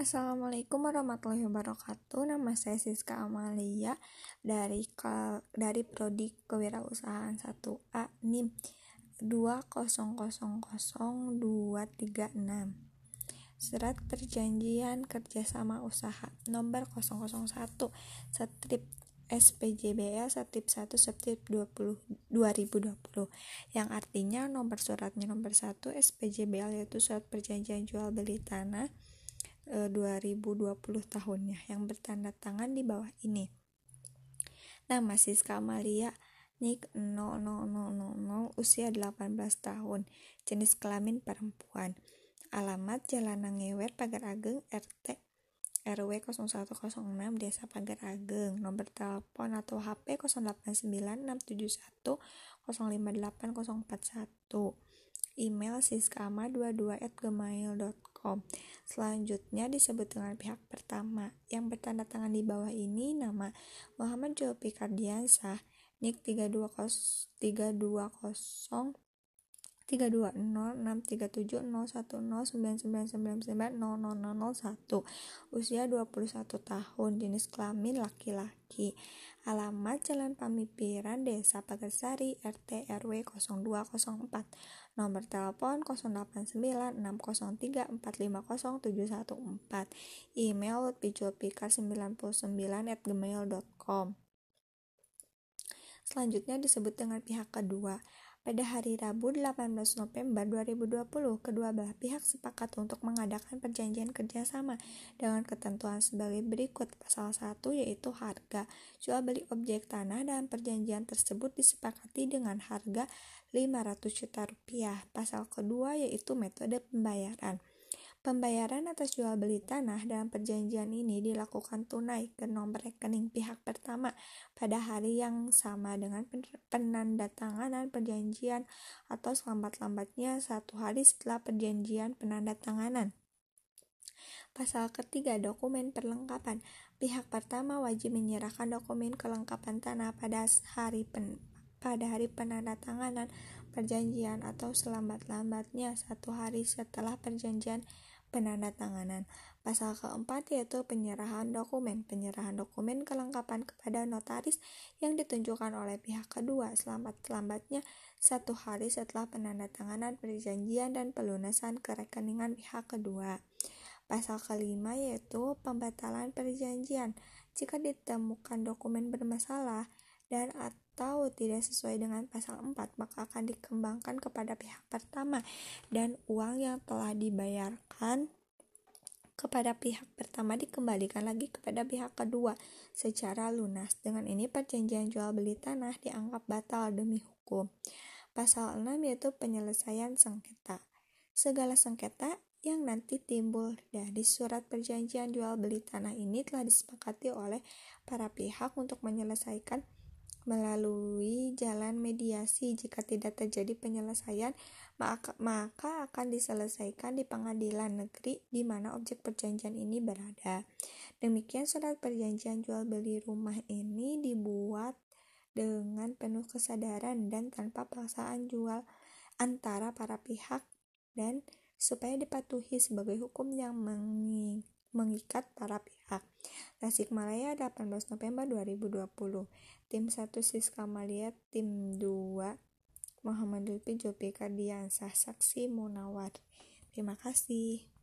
Assalamualaikum warahmatullahi wabarakatuh. Nama saya Siska Amalia dari dari Prodi Kewirausahaan 1A NIM 2000236. Surat Perjanjian Kerjasama Usaha nomor 001 strip SPJBL Setip 1 Setip 20 2020 yang artinya nomor suratnya nomor 1 SPJBL yaitu surat perjanjian jual beli tanah 2020 tahunnya yang bertanda tangan di bawah ini. Nama Siska Maria Nik 00000 usia 18 tahun jenis kelamin perempuan. Alamat Jalan Nangewet Pagar Ageng RT RW 0106 Desa Pagar Ageng. Nomor telepon atau HP 089671058041 email siskama22@gmail.com. Selanjutnya disebut dengan pihak pertama yang bertanda tangan di bawah ini nama Muhammad Jopi Kardiansah, NIK 320 320 usia 21 tahun jenis kelamin laki-laki. Alamat Jalan Pamipiran Desa Pagersari RT RW 0204 nomor telepon 089603450714 email lutfijulpikar99 at gmail.com selanjutnya disebut dengan pihak kedua pada hari Rabu 18 November 2020, kedua belah pihak sepakat untuk mengadakan perjanjian kerjasama dengan ketentuan sebagai berikut. Pasal 1 yaitu harga. Jual beli objek tanah dalam perjanjian tersebut disepakati dengan harga 500 juta rupiah. Pasal kedua yaitu metode pembayaran. Pembayaran atas jual beli tanah dalam perjanjian ini dilakukan tunai ke nomor rekening pihak pertama pada hari yang sama dengan penandatanganan perjanjian atau selambat-lambatnya satu hari setelah perjanjian penandatanganan. Pasal ketiga, dokumen perlengkapan. Pihak pertama wajib menyerahkan dokumen kelengkapan tanah pada hari pen, pada hari penandatanganan perjanjian atau selambat-lambatnya satu hari setelah perjanjian penandatanganan. Pasal keempat yaitu penyerahan dokumen. Penyerahan dokumen kelengkapan kepada notaris yang ditunjukkan oleh pihak kedua selamat-lambatnya satu hari setelah penandatanganan perjanjian dan pelunasan kerekeningan pihak kedua. Pasal kelima yaitu pembatalan perjanjian. Jika ditemukan dokumen bermasalah dan atau tidak sesuai dengan pasal 4 maka akan dikembangkan kepada pihak pertama dan uang yang telah dibayarkan kepada pihak pertama dikembalikan lagi kepada pihak kedua secara lunas. Dengan ini perjanjian jual beli tanah dianggap batal demi hukum. Pasal 6 yaitu penyelesaian sengketa. Segala sengketa yang nanti timbul dari surat perjanjian jual beli tanah ini telah disepakati oleh para pihak untuk menyelesaikan melalui jalan mediasi. Jika tidak terjadi penyelesaian maka, maka akan diselesaikan di pengadilan negeri di mana objek perjanjian ini berada. Demikian surat perjanjian jual beli rumah ini dibuat dengan penuh kesadaran dan tanpa paksaan jual antara para pihak dan supaya dipatuhi sebagai hukum yang mengikat para pihak. Tasikmalaya 18 November 2020 Tim 1 Siska Malia, Tim 2 Muhammad Lutfi Jopi Kardiansah, Saksi Munawar. Terima kasih.